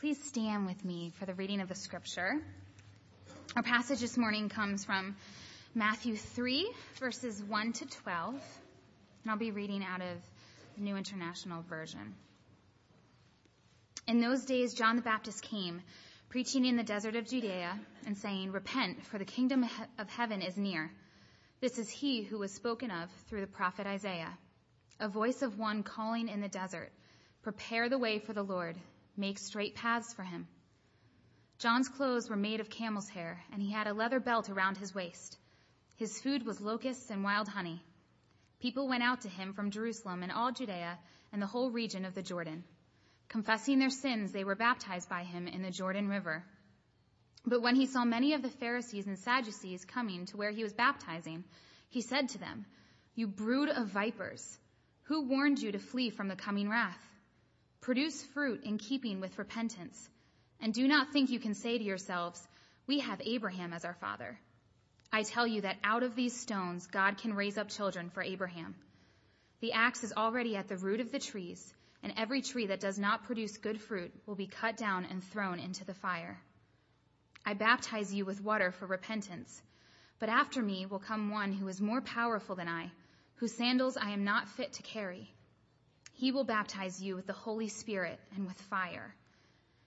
Please stand with me for the reading of the scripture. Our passage this morning comes from Matthew 3, verses 1 to 12, and I'll be reading out of the New International Version. In those days, John the Baptist came, preaching in the desert of Judea, and saying, Repent, for the kingdom of heaven is near. This is he who was spoken of through the prophet Isaiah, a voice of one calling in the desert, Prepare the way for the Lord, make straight paths for him. John's clothes were made of camel's hair, and he had a leather belt around his waist. His food was locusts and wild honey. People went out to him from Jerusalem and all Judea and the whole region of the Jordan. Confessing their sins, they were baptized by him in the Jordan River. But when he saw many of the Pharisees and Sadducees coming to where he was baptizing, he said to them, You brood of vipers, who warned you to flee from the coming wrath? Produce fruit in keeping with repentance, and do not think you can say to yourselves, We have Abraham as our father. I tell you that out of these stones God can raise up children for Abraham. The axe is already at the root of the trees and every tree that does not produce good fruit will be cut down and thrown into the fire. I baptize you with water for repentance, but after me will come one who is more powerful than I, whose sandals I am not fit to carry. He will baptize you with the Holy Spirit and with fire.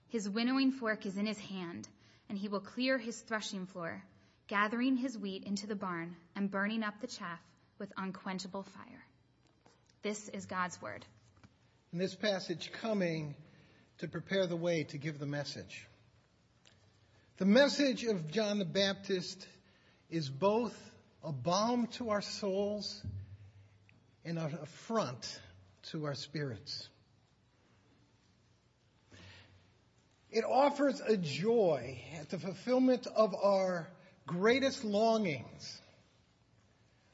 His winnowing fork is in his hand, and he will clear his threshing floor, gathering his wheat into the barn and burning up the chaff with unquenchable fire. This is God's word in this passage coming to prepare the way to give the message. The message of John the Baptist is both a balm to our souls and an affront to our spirits. It offers a joy at the fulfillment of our greatest longings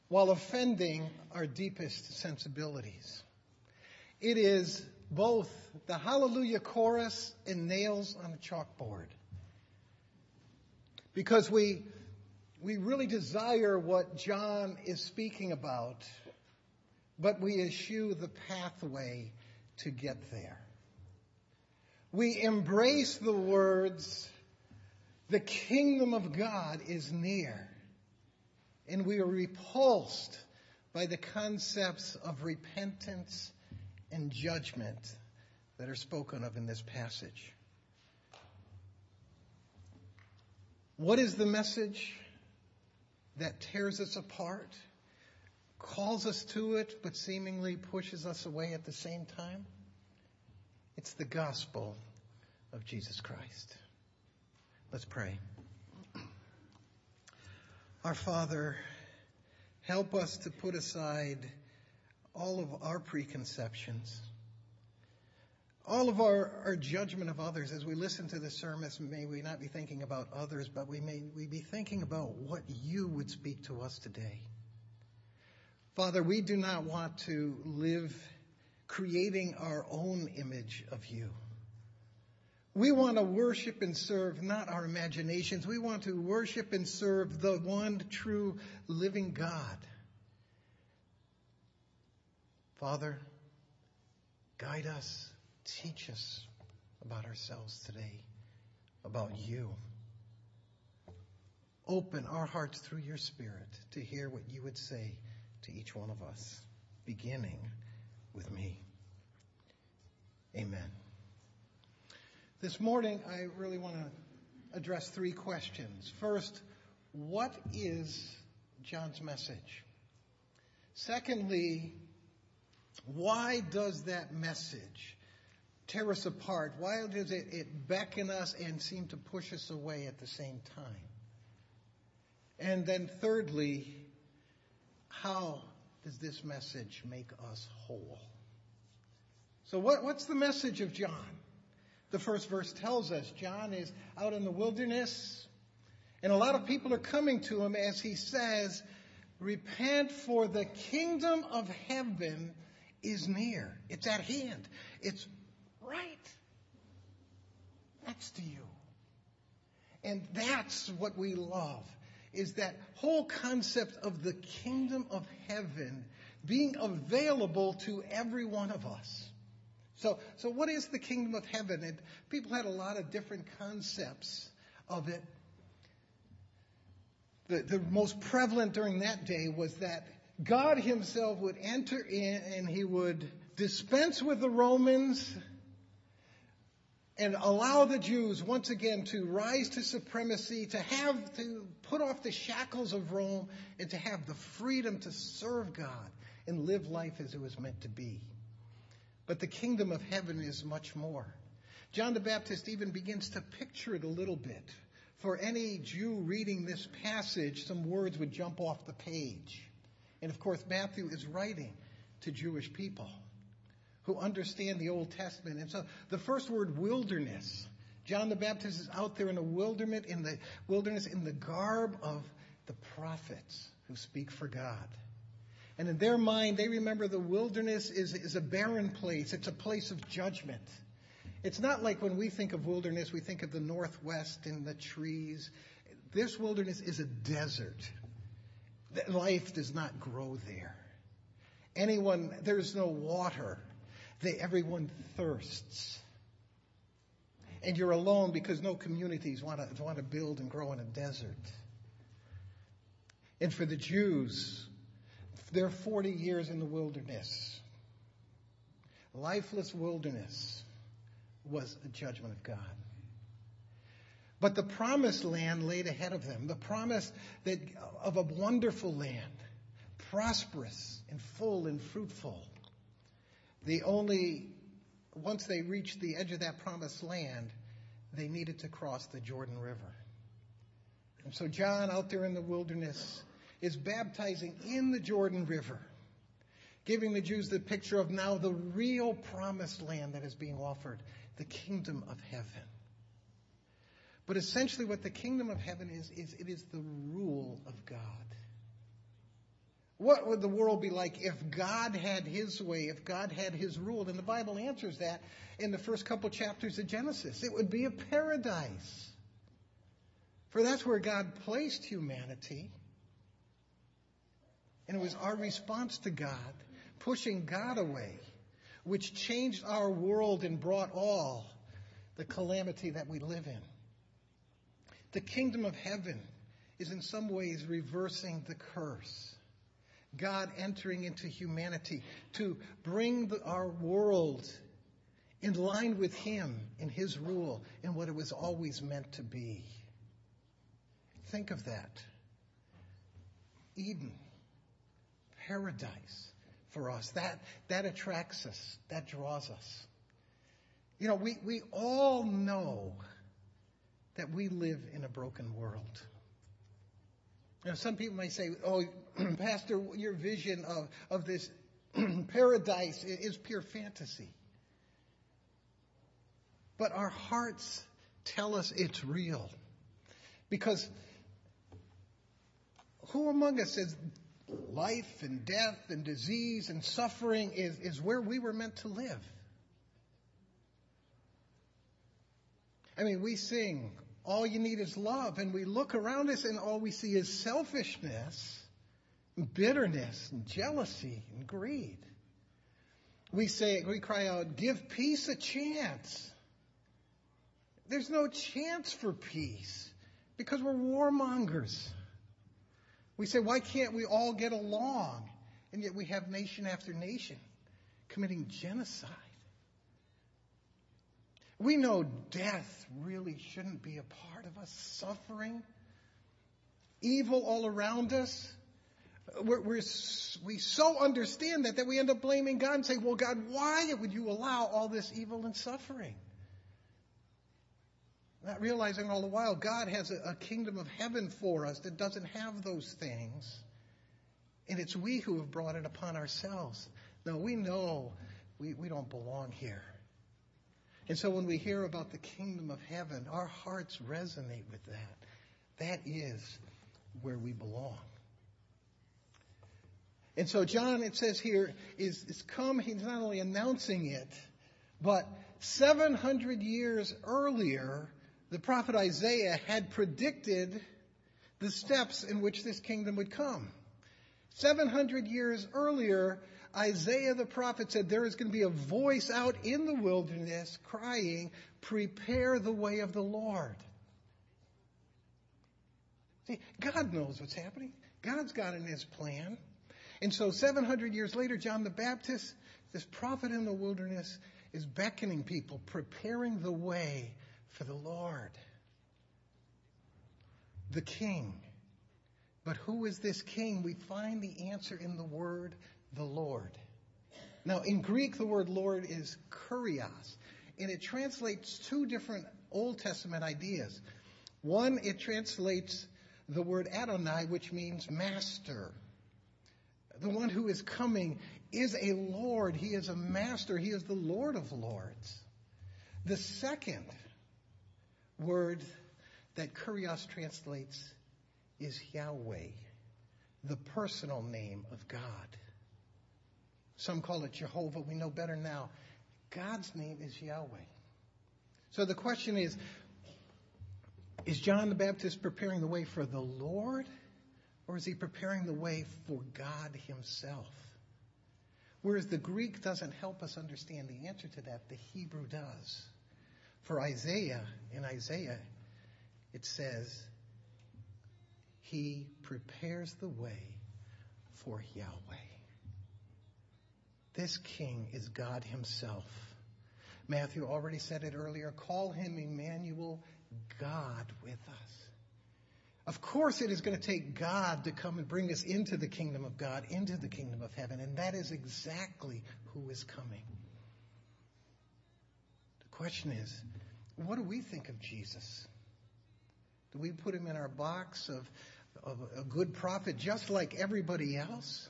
while offending our deepest sensibilities. It is both the Hallelujah chorus and nails on a chalkboard. Because we, we really desire what John is speaking about, but we eschew the pathway to get there. We embrace the words, the kingdom of God is near. And we are repulsed by the concepts of repentance and judgment that are spoken of in this passage. What is the message that tears us apart, calls us to it, but seemingly pushes us away at the same time? It's the gospel of Jesus Christ. Let's pray. Our Father, help us to put aside all of our preconceptions, all of our, our judgment of others. As we listen to the sermon, may we not be thinking about others, but we may we be thinking about what you would speak to us today. Father, we do not want to live creating our own image of you. We want to worship and serve not our imaginations. We want to worship and serve the one true living God. Father, guide us, teach us about ourselves today, about you. Open our hearts through your Spirit to hear what you would say to each one of us, beginning with me. Amen. This morning, I really want to address three questions. First, what is John's message? Secondly, why does that message tear us apart? Why does it, it beckon us and seem to push us away at the same time? And then thirdly, how does this message make us whole? So what, what's the message of John? The first verse tells us John is out in the wilderness, and a lot of people are coming to him as he says, Repent, for the kingdom of heaven is near. It's at hand. It's right next to you. And that's what we love is that whole concept of the kingdom of heaven being available to every one of us. So, so what is the kingdom of heaven? And people had a lot of different concepts of it. The, the most prevalent during that day was that God himself would enter in and he would dispense with the Romans and allow the Jews once again to rise to supremacy, to have to put off the shackles of Rome, and to have the freedom to serve God and live life as it was meant to be. But the kingdom of heaven is much more. John the Baptist even begins to picture it a little bit. For any Jew reading this passage, some words would jump off the page. And of course, Matthew is writing to Jewish people who understand the Old Testament. And so the first word, wilderness. John the Baptist is out there in the wilderness, in the wilderness, in the garb of the prophets who speak for God. And in their mind, they remember the wilderness is, is a barren place. It's a place of judgment. It's not like when we think of wilderness, we think of the northwest and the trees. This wilderness is a desert. Life does not grow there. Anyone, there's no water. They, everyone thirsts. And you're alone because no communities want to, want to build and grow in a desert. And for the Jews, they're 40 years in the wilderness. Lifeless wilderness was a judgment of God. But the promised land laid ahead of them, the promise that, of a wonderful land, prosperous and full and fruitful. The only, once they reached the edge of that promised land, they needed to cross the Jordan River. And so John, out there in the wilderness, is baptizing in the Jordan River, giving the Jews the picture of now the real promised land that is being offered, the kingdom of heaven. But essentially, what the kingdom of heaven is, is it is the rule of God. What would the world be like if God had his way, if God had his rule? And the Bible answers that in the first couple chapters of Genesis. It would be a paradise. For that's where God placed humanity. And it was our response to God, pushing God away, which changed our world and brought all the calamity that we live in. The kingdom of heaven is in some ways reversing the curse. God entering into humanity to bring the, our world in line with Him in His rule and what it was always meant to be. Think of that. Eden, paradise for us. That, that attracts us. That draws us. You know, we, we all know that we live in a broken world. Know, some people might say, oh, Pastor, your vision of, of this paradise is pure fantasy. But our hearts tell us it's real. Because who among us says life and death and disease and suffering is, is where we were meant to live? I mean, we sing, all you need is love. And we look around us and all we see is selfishness, bitterness, and jealousy, and greed. We say, we cry out, give peace a chance. There's no chance for peace because we're warmongers. We say, why can't we all get along? And yet we have nation after nation committing genocide. We know death really shouldn't be a part of us, suffering, evil all around us. We're, we're, we so understand that that we end up blaming God and saying, well, God, why would you allow all this evil and suffering? Not realizing all the while God has a, a kingdom of heaven for us that doesn't have those things. And it's we who have brought it upon ourselves. No, we know we, we don't belong here. And so when we hear about the kingdom of heaven, our hearts resonate with that. That is where we belong. And so John, it says here, is, is come, he's not only announcing it, but 700 years earlier, the prophet Isaiah had predicted the steps in which this kingdom would come. 700 years earlier, Isaiah the prophet said there is going to be a voice out in the wilderness crying, prepare the way of the Lord. See, God knows what's happening. God's got in his plan. And so 700 years later, John the Baptist, this prophet in the wilderness, is beckoning people, preparing the way for the Lord, the King. But who is this King? We find the answer in the word, the Lord. Now, in Greek, the word Lord is kurios, and it translates two different Old Testament ideas. One, it translates the word Adonai, which means master. The one who is coming is a Lord. He is a master. He is the Lord of lords. The second word that Kurios translates is Yahweh, the personal name of God. Some call it Jehovah. We know better now. God's name is Yahweh. So the question is, is John the Baptist preparing the way for the Lord, or is he preparing the way for God himself? Whereas the Greek doesn't help us understand the answer to that, the Hebrew does. For Isaiah, in Isaiah, it says, He prepares the way for Yahweh. This king is God himself. Matthew already said it earlier. Call him Emmanuel, God with us. Of course, it is going to take God to come and bring us into the kingdom of God, into the kingdom of heaven, and that is exactly who is coming. The question is, what do we think of Jesus? Do we put him in our box of, of a good prophet just like everybody else?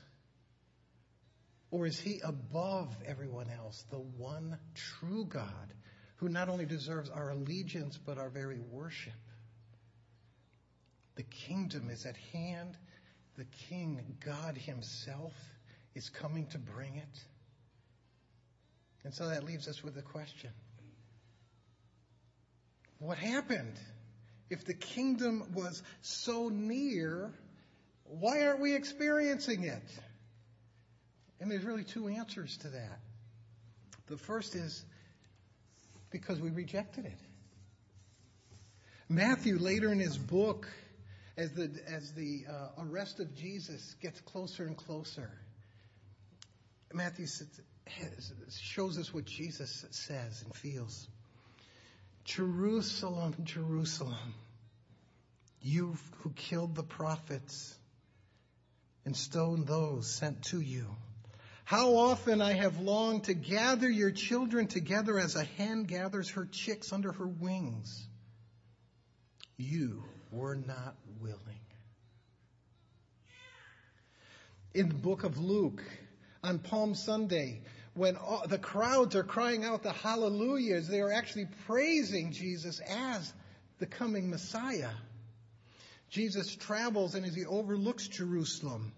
Or is he above everyone else, the one true God who not only deserves our allegiance but our very worship? The kingdom is at hand. The King, God Himself, is coming to bring it. And so that leaves us with a question What happened? If the kingdom was so near, why aren't we experiencing it? And there's really two answers to that. The first is because we rejected it. Matthew, later in his book, as the, as the uh, arrest of Jesus gets closer and closer, Matthew shows us what Jesus says and feels. Jerusalem, Jerusalem, you who killed the prophets and stoned those sent to you. How often I have longed to gather your children together as a hen gathers her chicks under her wings. You were not willing. In the book of Luke, on Palm Sunday, when all, the crowds are crying out the hallelujahs, they are actually praising Jesus as the coming Messiah. Jesus travels and as he overlooks Jerusalem,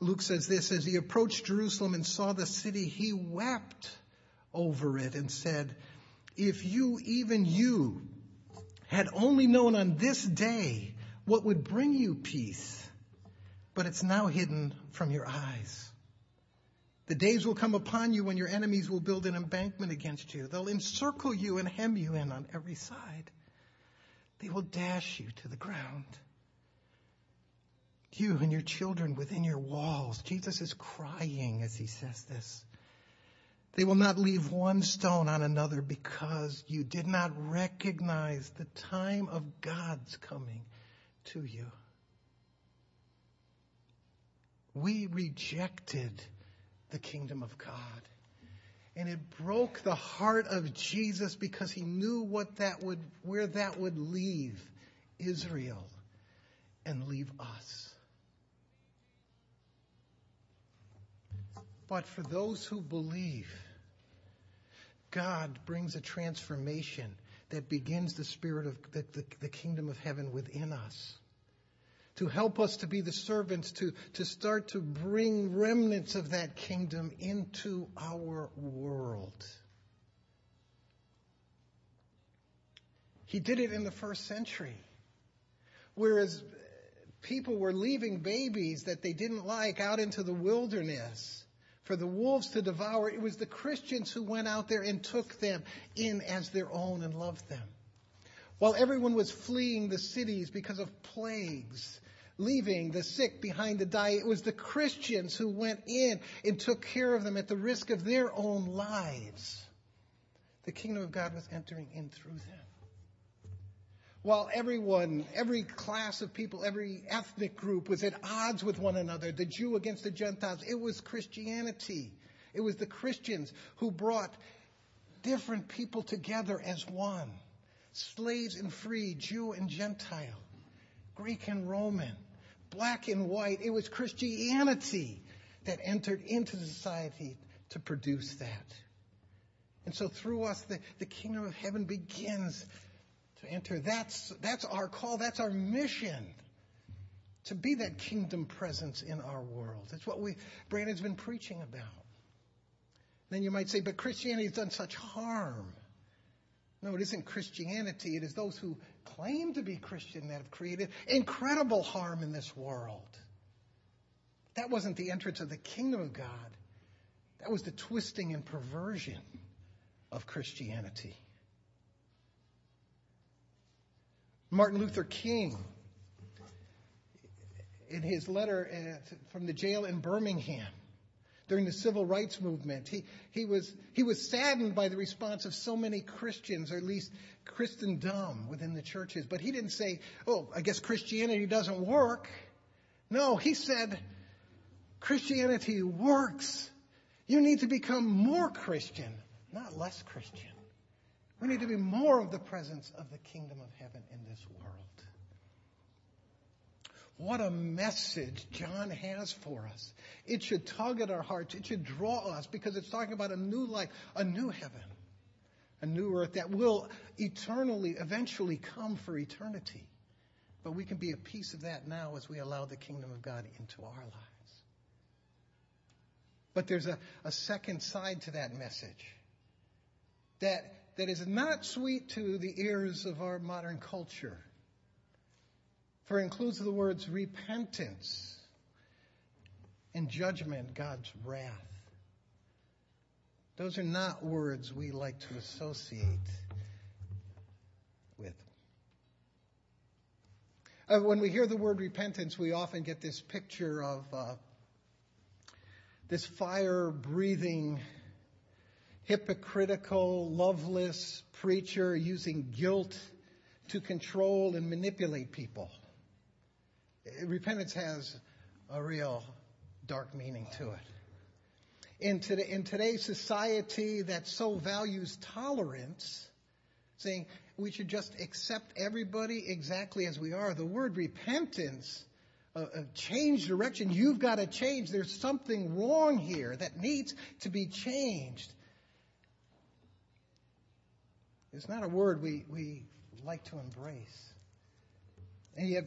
Luke says this as he approached Jerusalem and saw the city, he wept over it and said, If you, even you, had only known on this day what would bring you peace, but it's now hidden from your eyes. The days will come upon you when your enemies will build an embankment against you. They'll encircle you and hem you in on every side. They will dash you to the ground. You and your children within your walls. Jesus is crying as he says this. They will not leave one stone on another because you did not recognize the time of God's coming to you. We rejected the kingdom of God. And it broke the heart of Jesus because he knew what that would, where that would leave Israel and leave us. But for those who believe, God brings a transformation that begins the spirit of the, the, the, kingdom of heaven within us. To help us to be the servants, to, to start to bring remnants of that kingdom into our world. He did it in the first century. Whereas people were leaving babies that they didn't like out into the wilderness for the wolves to devour. It was the Christians who went out there and took them in as their own and loved them. While everyone was fleeing the cities because of plagues, leaving the sick behind to die, it was the Christians who went in and took care of them at the risk of their own lives. The kingdom of God was entering in through them while everyone, every class of people, every ethnic group was at odds with one another, the Jew against the Gentiles, it was Christianity. It was the Christians who brought different people together as one. Slaves and free, Jew and Gentile, Greek and Roman, black and white. It was Christianity that entered into society to produce that. And so through us, the, the kingdom of heaven begins enter. That's, that's our call. That's our mission. To be that kingdom presence in our world. It's what we, Brandon's been preaching about. Then you might say, but Christianity has done such harm. No, it isn't Christianity. It is those who claim to be Christian that have created incredible harm in this world. That wasn't the entrance of the kingdom of God. That was the twisting and perversion of Christianity. Martin Luther King, in his letter uh, from the jail in Birmingham during the civil rights movement, he, he, was, he was saddened by the response of so many Christians, or at least Christendom within the churches. But he didn't say, oh, I guess Christianity doesn't work. No, he said, Christianity works. You need to become more Christian, not less Christian. We need to be more of the presence of the kingdom of heaven in this world. What a message John has for us. It should tug at our hearts. It should draw us because it's talking about a new life, a new heaven, a new earth that will eternally, eventually come for eternity. But we can be a piece of that now as we allow the kingdom of God into our lives. But there's a, a second side to that message that that is not sweet to the ears of our modern culture. For it includes the words repentance and judgment, God's wrath. Those are not words we like to associate with. Uh, when we hear the word repentance, we often get this picture of uh, this fire breathing hypocritical, loveless preacher using guilt to control and manipulate people. Repentance has a real dark meaning to it. In, today, in today's society that so values tolerance, saying we should just accept everybody exactly as we are, the word repentance, uh, change direction, you've got to change. There's something wrong here that needs to be changed. It's not a word we, we like to embrace. And yet,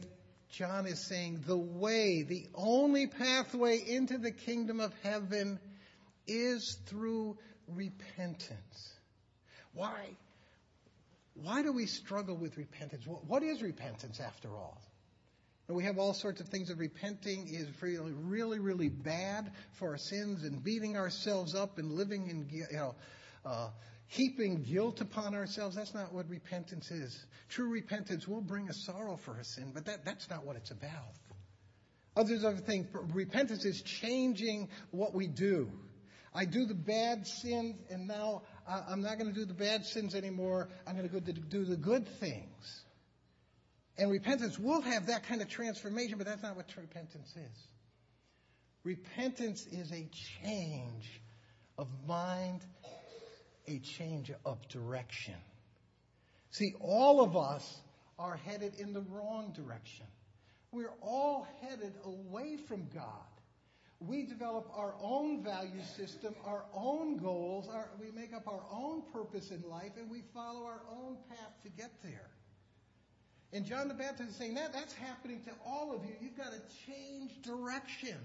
John is saying the way, the only pathway into the kingdom of heaven is through repentance. Why? Why do we struggle with repentance? What is repentance after all? We have all sorts of things that repenting is really, really, really bad for our sins and beating ourselves up and living in, you know, uh, heaping guilt upon ourselves. That's not what repentance is. True repentance will bring a sorrow for a sin, but that, that's not what it's about. Others other things. Repentance is changing what we do. I do the bad sins, and now uh, I'm not going to do the bad sins anymore. I'm going to go do the good things. And repentance will have that kind of transformation, but that's not what repentance is. Repentance is a change of mind a change of direction. See, all of us are headed in the wrong direction. We're all headed away from God. We develop our own value system, our own goals, our, we make up our own purpose in life, and we follow our own path to get there. And John the Baptist is saying that that's happening to all of you. You've got to change direction.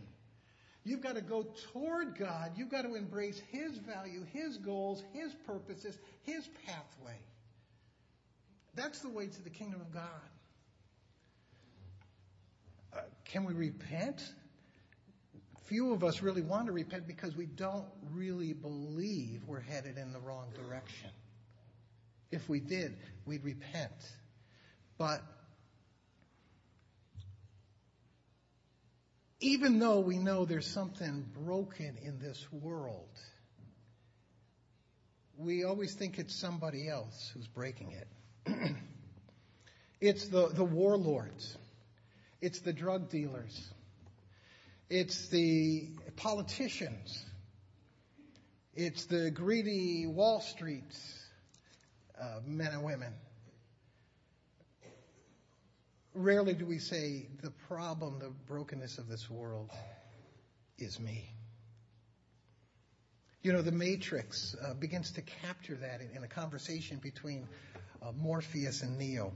You've got to go toward God. You've got to embrace His value, His goals, His purposes, His pathway. That's the way to the kingdom of God. Uh, can we repent? Few of us really want to repent because we don't really believe we're headed in the wrong direction. If we did, we'd repent. But even though we know there's something broken in this world, we always think it's somebody else who's breaking it. it's the, the warlords. It's the drug dealers. It's the politicians. It's the greedy Wall Street uh, men and women. Rarely do we say the problem, the brokenness of this world is me. You know, the Matrix uh, begins to capture that in, in a conversation between uh, Morpheus and Neo.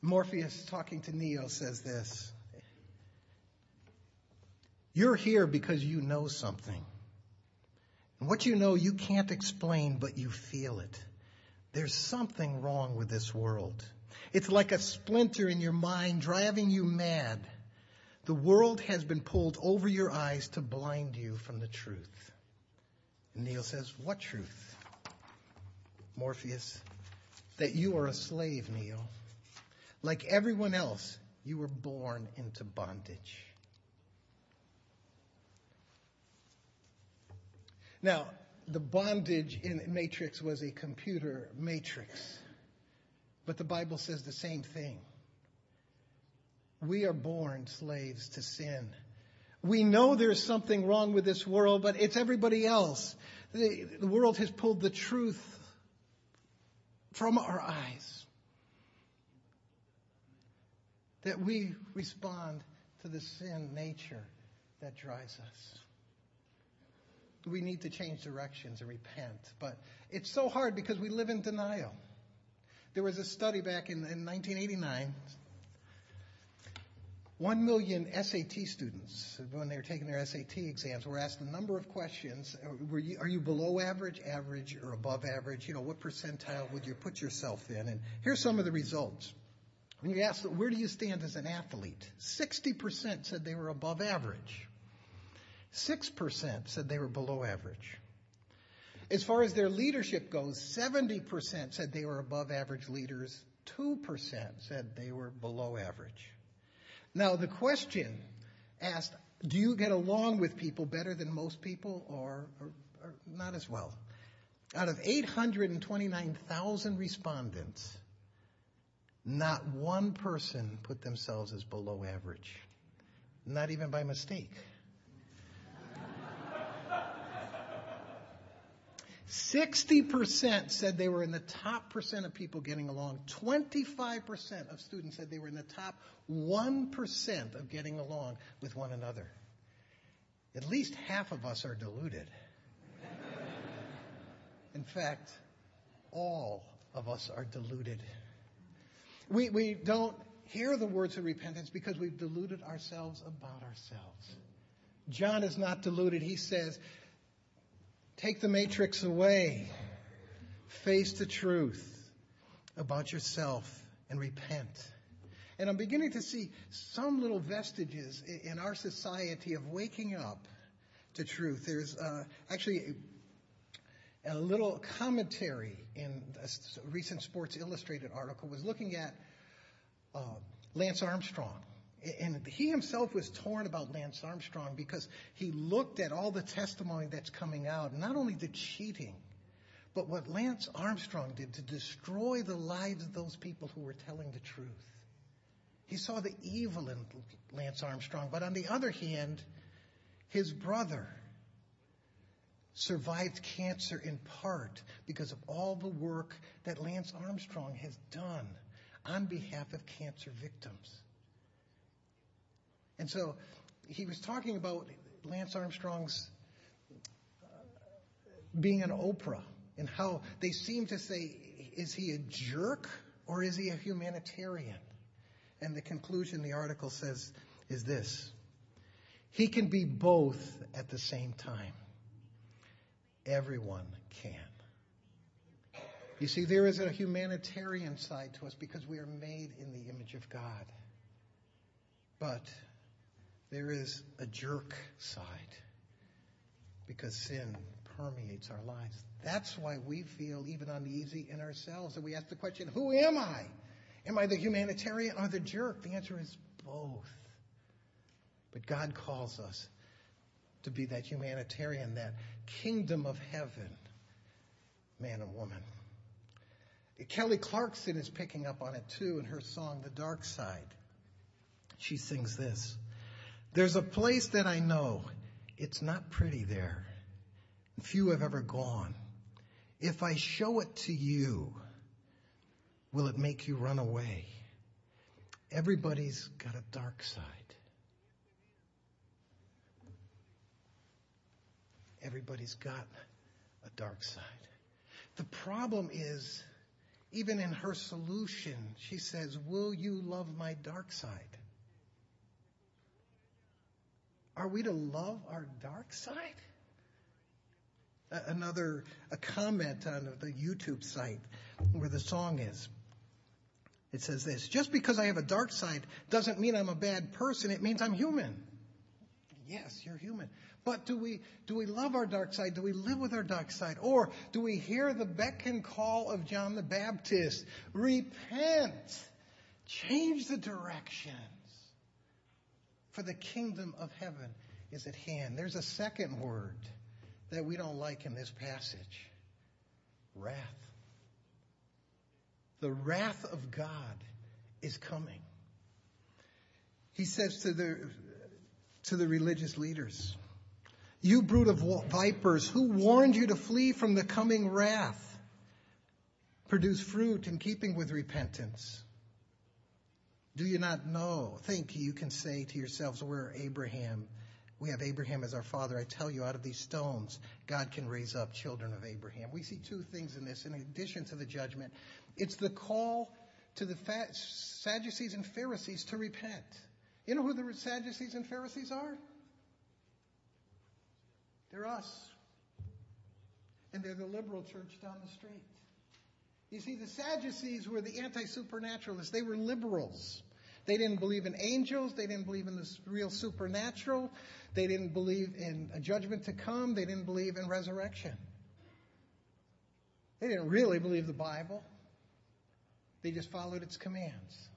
Morpheus, talking to Neo, says this You're here because you know something. And what you know, you can't explain, but you feel it. There's something wrong with this world. It's like a splinter in your mind driving you mad. The world has been pulled over your eyes to blind you from the truth. And Neo says, What truth? Morpheus, that you are a slave, Neo. Like everyone else, you were born into bondage. Now, the bondage in Matrix was a computer matrix. But the Bible says the same thing. We are born slaves to sin. We know there's something wrong with this world, but it's everybody else. The, the world has pulled the truth from our eyes. That we respond to the sin nature that drives us. We need to change directions and repent, but it's so hard because we live in denial. There was a study back in, in 1989. One million SAT students, when they were taking their SAT exams, were asked a number of questions. Are you below average, average, or above average? You know, what percentile would you put yourself in? And here's some of the results. When you ask, where do you stand as an athlete? 60% said they were above average. 6% said they were below average. As far as their leadership goes, 70% said they were above average leaders, 2% said they were below average. Now, the question asked, do you get along with people better than most people or, or, or not as well? Out of 829,000 respondents, not one person put themselves as below average. Not even by mistake. 60% said they were in the top percent of people getting along. 25% of students said they were in the top 1% of getting along with one another. At least half of us are deluded. In fact, all of us are deluded. We, we don't hear the words of repentance because we've deluded ourselves about ourselves. John is not deluded. He says, Take the matrix away. Face the truth about yourself and repent. And I'm beginning to see some little vestiges in our society of waking up to truth. There's uh, actually a, a, little commentary in a recent Sports Illustrated article was looking at uh, Lance Armstrong and he himself was torn about Lance Armstrong because he looked at all the testimony that's coming out, not only the cheating, but what Lance Armstrong did to destroy the lives of those people who were telling the truth. He saw the evil in Lance Armstrong, but on the other hand, his brother survived cancer in part because of all the work that Lance Armstrong has done on behalf of cancer victims. And so he was talking about Lance Armstrong's uh, being an Oprah and how they seem to say, is he a jerk or is he a humanitarian? And the conclusion the article says is this he can be both at the same time. Everyone can. You see, there is a humanitarian side to us because we are made in the image of God. But there is a jerk side because sin permeates our lives. That's why we feel even uneasy in ourselves and we ask the question, who am I? Am I the humanitarian or the jerk? The answer is both. But God calls us to be that humanitarian, that kingdom of heaven, man and woman. Kelly Clarkson is picking up on it too in her song, The Dark Side. She sings this. There's a place that I know. It's not pretty there. Few have ever gone. If I show it to you, will it make you run away? Everybody's got a dark side. Everybody's got a dark side. The problem is, even in her solution, she says, Will you love my dark side? Are we to love our dark side? Another a comment on the YouTube site where the song is. It says this Just because I have a dark side doesn't mean I'm a bad person, it means I'm human. Yes, you're human. But do we, do we love our dark side? Do we live with our dark side? Or do we hear the beck and call of John the Baptist? Repent. Change the directions. For the kingdom of heaven is at hand. There's a second word that we don't like in this passage. Wrath. The wrath of God is coming. He says to the, to the religious leaders, you brood of vipers, who warned you to flee from the coming wrath? Produce fruit in keeping with repentance. Do you not know? Think you can say to yourselves, We're Abraham. We have Abraham as our father. I tell you, out of these stones, God can raise up children of Abraham. We see two things in this, in addition to the judgment. It's the call to the Sadducees and Pharisees to repent. You know who the Sadducees and Pharisees are? They're us. And they're the liberal church down the street. You see, the Sadducees were the anti supernaturalists. They were liberals. They didn't believe in angels. They didn't believe in the real supernatural. They didn't believe in a judgment to come. They didn't believe in resurrection. They didn't really believe the Bible. They just followed its commands.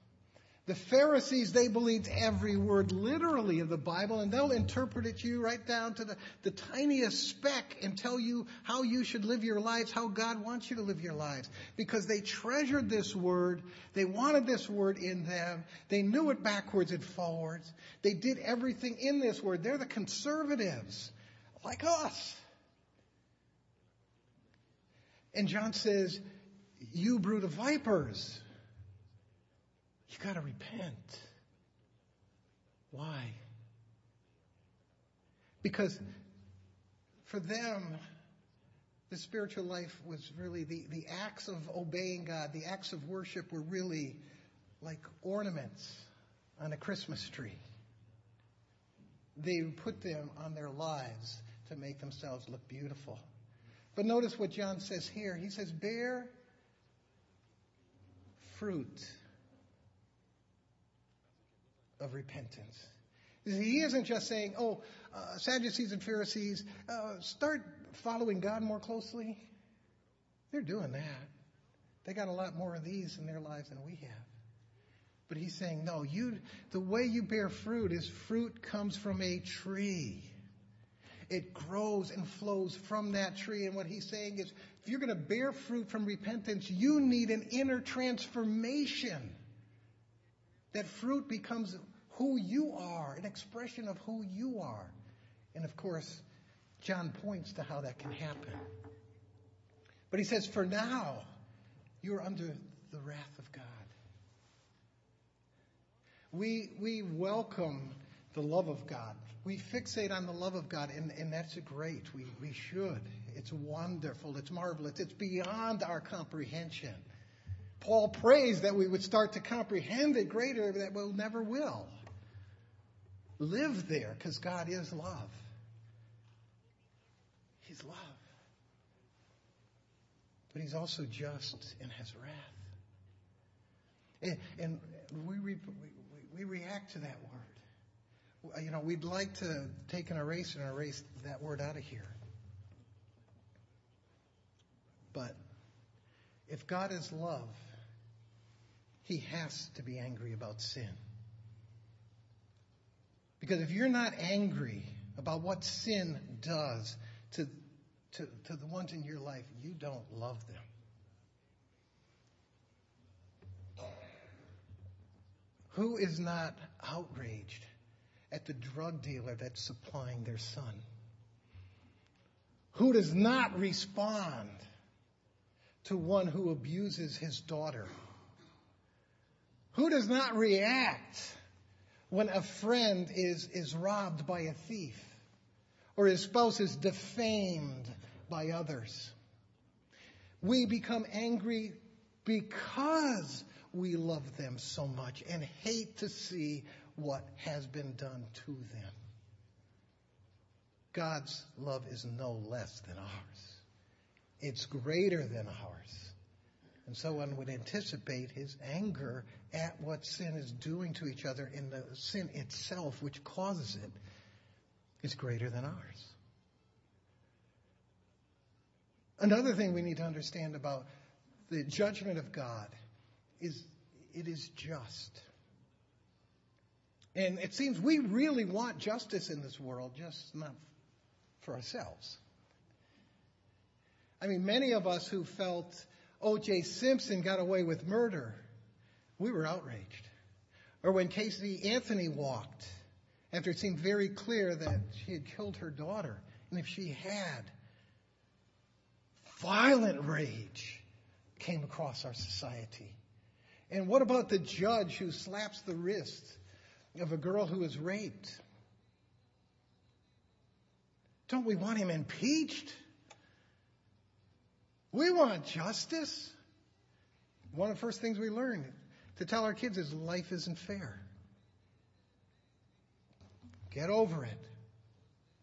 The Pharisees, they believed every word literally of the Bible, and they'll interpret it to you right down to the, the tiniest speck and tell you how you should live your lives, how God wants you to live your lives. Because they treasured this word, they wanted this word in them, they knew it backwards and forwards, they did everything in this word. They're the conservatives, like us. And John says, You brood of vipers. You got to repent. Why? Because for them, the spiritual life was really the, the acts of obeying God, the acts of worship were really like ornaments on a Christmas tree. They put them on their lives to make themselves look beautiful. But notice what John says here. He says, bear fruit of repentance. He isn't just saying, oh, uh, Sadducees and Pharisees, uh, start following God more closely. They're doing that. They got a lot more of these in their lives than we have. But he's saying, no, you, the way you bear fruit is fruit comes from a tree. It grows and flows from that tree. And what he's saying is, if you're going to bear fruit from repentance, you need an inner transformation. That fruit becomes who you are, an expression of who you are. And of course, John points to how that can happen. But he says, for now, you're under the wrath of God. We, we welcome the love of God. We fixate on the love of God, and, and that's great. We, we should. It's wonderful. It's marvelous. It's beyond our comprehension. Paul prays that we would start to comprehend it greater that we'll never will. Live there because God is love. He's love. But He's also just and has wrath. And, and we, we, we react to that word. You know, we'd like to take an eraser and erase that word out of here. But if God is love, he has to be angry about sin. Because if you're not angry about what sin does to, to, to the ones in your life, you don't love them. Who is not outraged at the drug dealer that's supplying their son? Who does not respond to one who abuses his daughter? Who does not react when a friend is, is robbed by a thief or his spouse is defamed by others? We become angry because we love them so much and hate to see what has been done to them. God's love is no less than ours. It's greater than ours. And so one would anticipate his anger at what sin is doing to each other in the sin itself, which causes it, is greater than ours. Another thing we need to understand about the judgment of God is it is just. And it seems we really want justice in this world, just not for ourselves. I mean, many of us who felt O.J. Simpson got away with murder, we were outraged. Or when Casey Anthony walked, after it seemed very clear that she had killed her daughter, and if she had, violent rage came across our society. And what about the judge who slaps the wrist of a girl who was raped? Don't we want him impeached? We want justice. One of the first things we learn to tell our kids is life isn't fair. Get over it.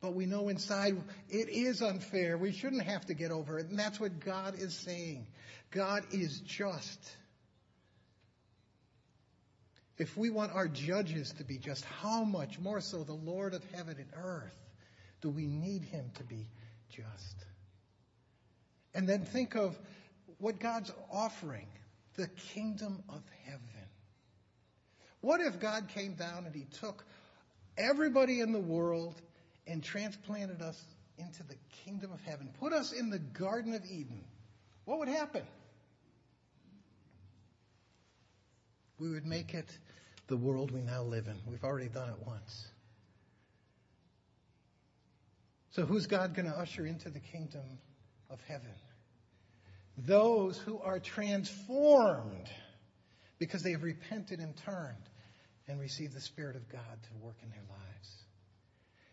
But we know inside it is unfair. We shouldn't have to get over it. And that's what God is saying. God is just. If we want our judges to be just, how much more so the Lord of heaven and earth do we need him to be just? And then think of what God's offering the kingdom of heaven. What if God came down and He took everybody in the world and transplanted us into the kingdom of heaven, put us in the Garden of Eden? What would happen? We would make it the world we now live in. We've already done it once. So, who's God going to usher into the kingdom of heaven? those who are transformed because they have repented and turned and received the Spirit of God to work in their lives.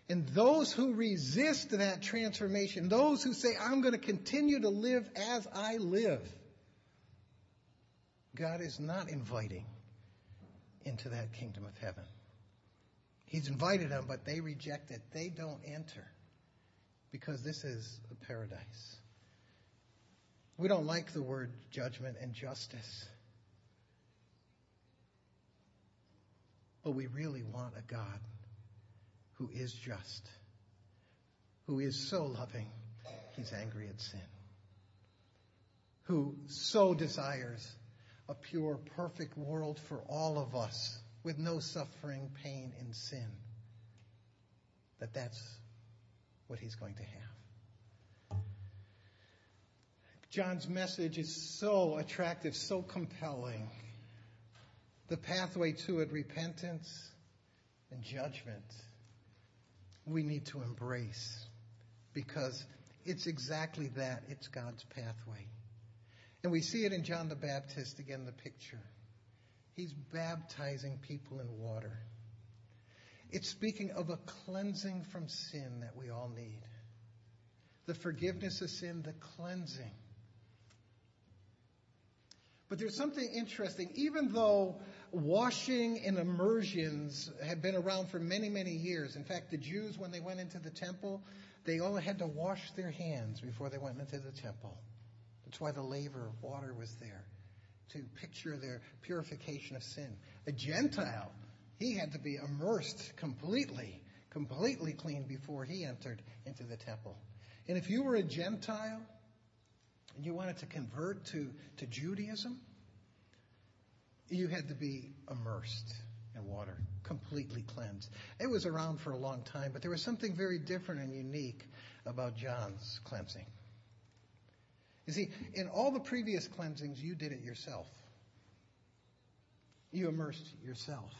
And those who resist that transformation, those who say, I'm going to continue to live as I live, God is not inviting into that kingdom of heaven. He's invited them, but they reject it. They don't enter because this is a paradise. We don't like the word judgment and justice. But we really want a God who is just, who is so loving, he's angry at sin, who so desires a pure, perfect world for all of us with no suffering, pain, and sin, that that's what he's going to have. John's message is so attractive, so compelling. The pathway to it, repentance and judgment, we need to embrace because it's exactly that. It's God's pathway. And we see it in John the Baptist, again, the picture. He's baptizing people in water. It's speaking of a cleansing from sin that we all need. The forgiveness of sin, the cleansing. But there's something interesting. Even though washing and immersions had been around for many, many years, in fact, the Jews, when they went into the temple, they all had to wash their hands before they went into the temple. That's why the laver of water was there, to picture their purification of sin. A Gentile He had to be immersed completely, completely clean before he entered into the temple. And if you were a Gentile and you wanted to convert to, to Judaism, you had to be immersed in water, completely cleansed. It was around for a long time, but there was something very different and unique about John's cleansing. You see, in all the previous cleansings, you did it yourself. You immersed yourself.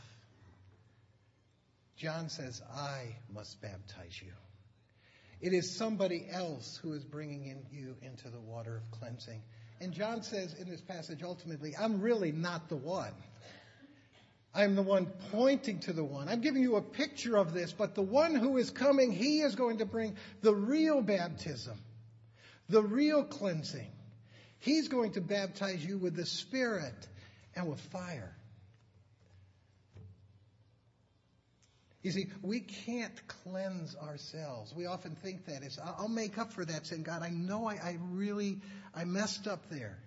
John says, I must baptize you. It is somebody else who is bringing in you into the water of cleansing. And John says in this passage, ultimately, I'm really not the one. I'm the one pointing to the one. I'm giving you a picture of this, but the one who is coming, he is going to bring the real baptism, the real cleansing. He's going to baptize you with the Spirit and with fire. You see, we can't cleanse ourselves. We often think that is, I'll make up for that sin. God, I know I, I really, I messed up there.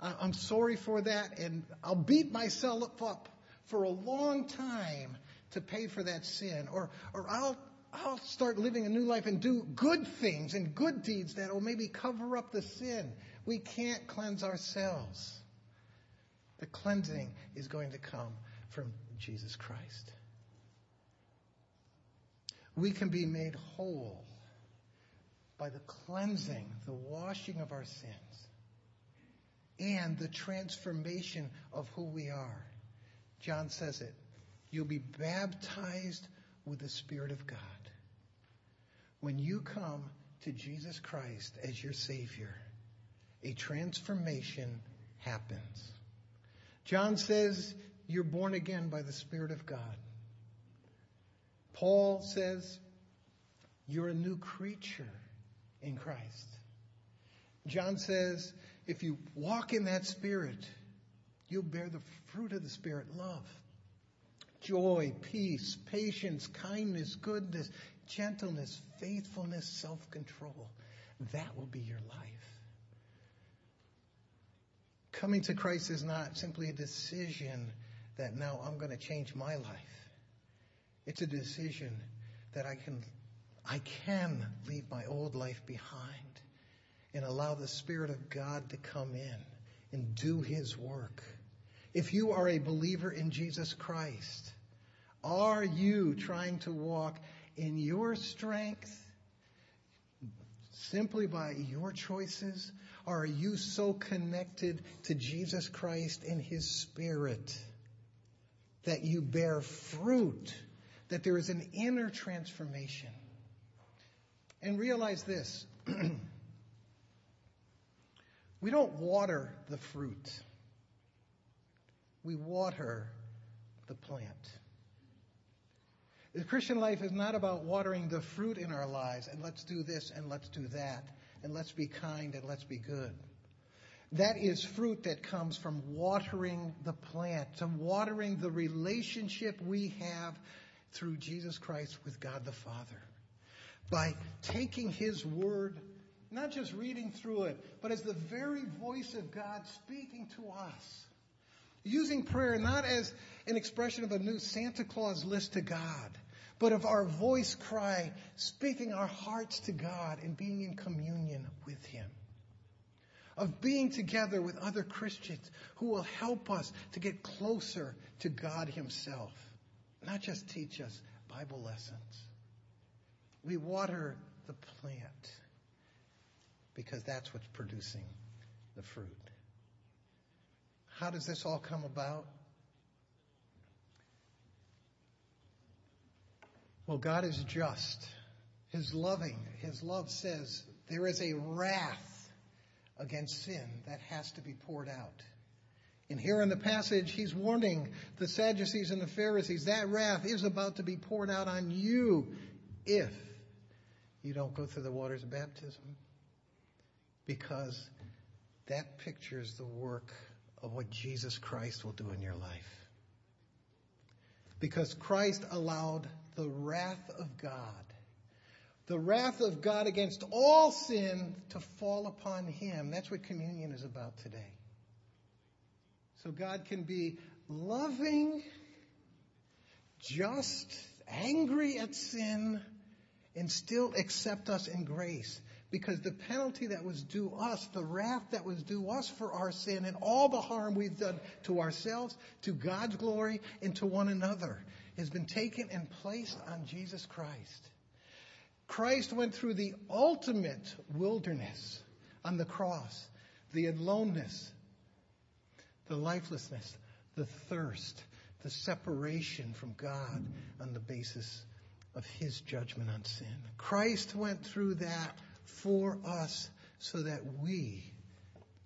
I'm sorry for that, and I'll beat myself up for a long time to pay for that sin. Or, or I'll, I'll start living a new life and do good things and good deeds that will maybe cover up the sin. We can't cleanse ourselves. The cleansing is going to come from Jesus Christ we can be made whole by the cleansing, the washing of our sins, and the transformation of who we are. John says it. You'll be baptized with the Spirit of God. When you come to Jesus Christ as your Savior, a transformation happens. John says you're born again by the Spirit of God. Paul says, You're a new creature in Christ. John says, If you walk in that Spirit, you'll bear the fruit of the Spirit love, joy, peace, patience, kindness, goodness, gentleness, faithfulness, self control. That will be your life. Coming to Christ is not simply a decision that now I'm going to change my life. It's a decision that I can, I can leave my old life behind and allow the Spirit of God to come in and do His work. If you are a believer in Jesus Christ, are you trying to walk in your strength simply by your choices? Are you so connected to Jesus Christ and His Spirit that you bear fruit that there is an inner transformation. And realize this we don't water the fruit, we water the plant. The Christian life is not about watering the fruit in our lives and let's do this and let's do that and let's be kind and let's be good. That is fruit that comes from watering the plant, from watering the relationship we have through Jesus Christ with God the Father. By taking His Word, not just reading through it, but as the very voice of God speaking to us. Using prayer not as an expression of a new Santa Claus list to God, but of our voice cry, speaking our hearts to God and being in communion with Him. Of being together with other Christians who will help us to get closer to God Himself. Not just teach us Bible lessons. We water the plant because that's what's producing the fruit. How does this all come about? Well, God is just. His loving, His love says there is a wrath against sin that has to be poured out. And here in the passage, he's warning the Sadducees and the Pharisees that wrath is about to be poured out on you if you don't go through the waters of baptism. Because that pictures the work of what Jesus Christ will do in your life. Because Christ allowed the wrath of God, the wrath of God against all sin to fall upon him. That's what communion is about today. So God can be loving, just, angry at sin, and still accept us in grace. Because the penalty that was due us, the wrath that was due us for our sin and all the harm we've done to ourselves, to God's glory, and to one another has been taken and placed on Jesus Christ. Christ went through the ultimate wilderness on the cross, the aloneness, the lifelessness, the thirst, the separation from God on the basis of his judgment on sin. Christ went through that for us so that we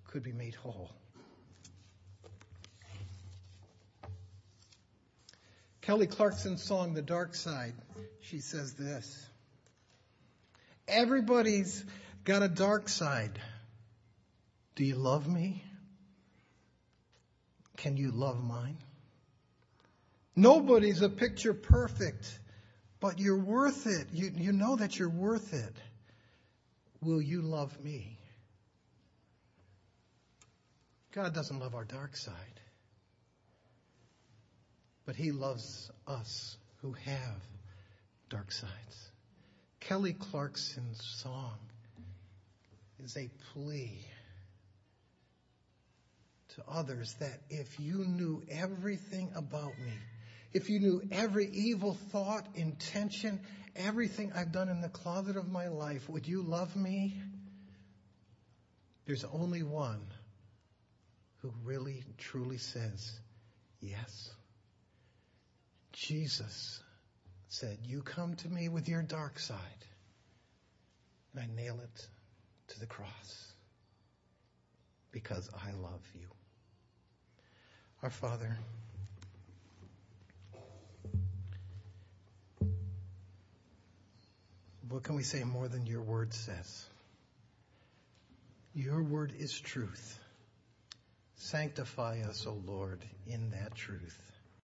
could be made whole. Kelly Clarkson's song, The Dark Side, she says this. Everybody's got a dark side. Do you love me? Can you love mine? Nobody's a picture perfect, but you're worth it. You, you know that you're worth it. Will you love me? God doesn't love our dark side, but He loves us who have dark sides. Kelly Clarkson's song is a plea to others that if you knew everything about me, if you knew every evil thought, intention, everything I've done in the closet of my life, would you love me? There's only one who really, truly says, yes. Jesus said, You come to me with your dark side, and I nail it to the cross because I love you. Our Father, what can we say more than your word says? Your word is truth. Sanctify us, O Lord, in that truth.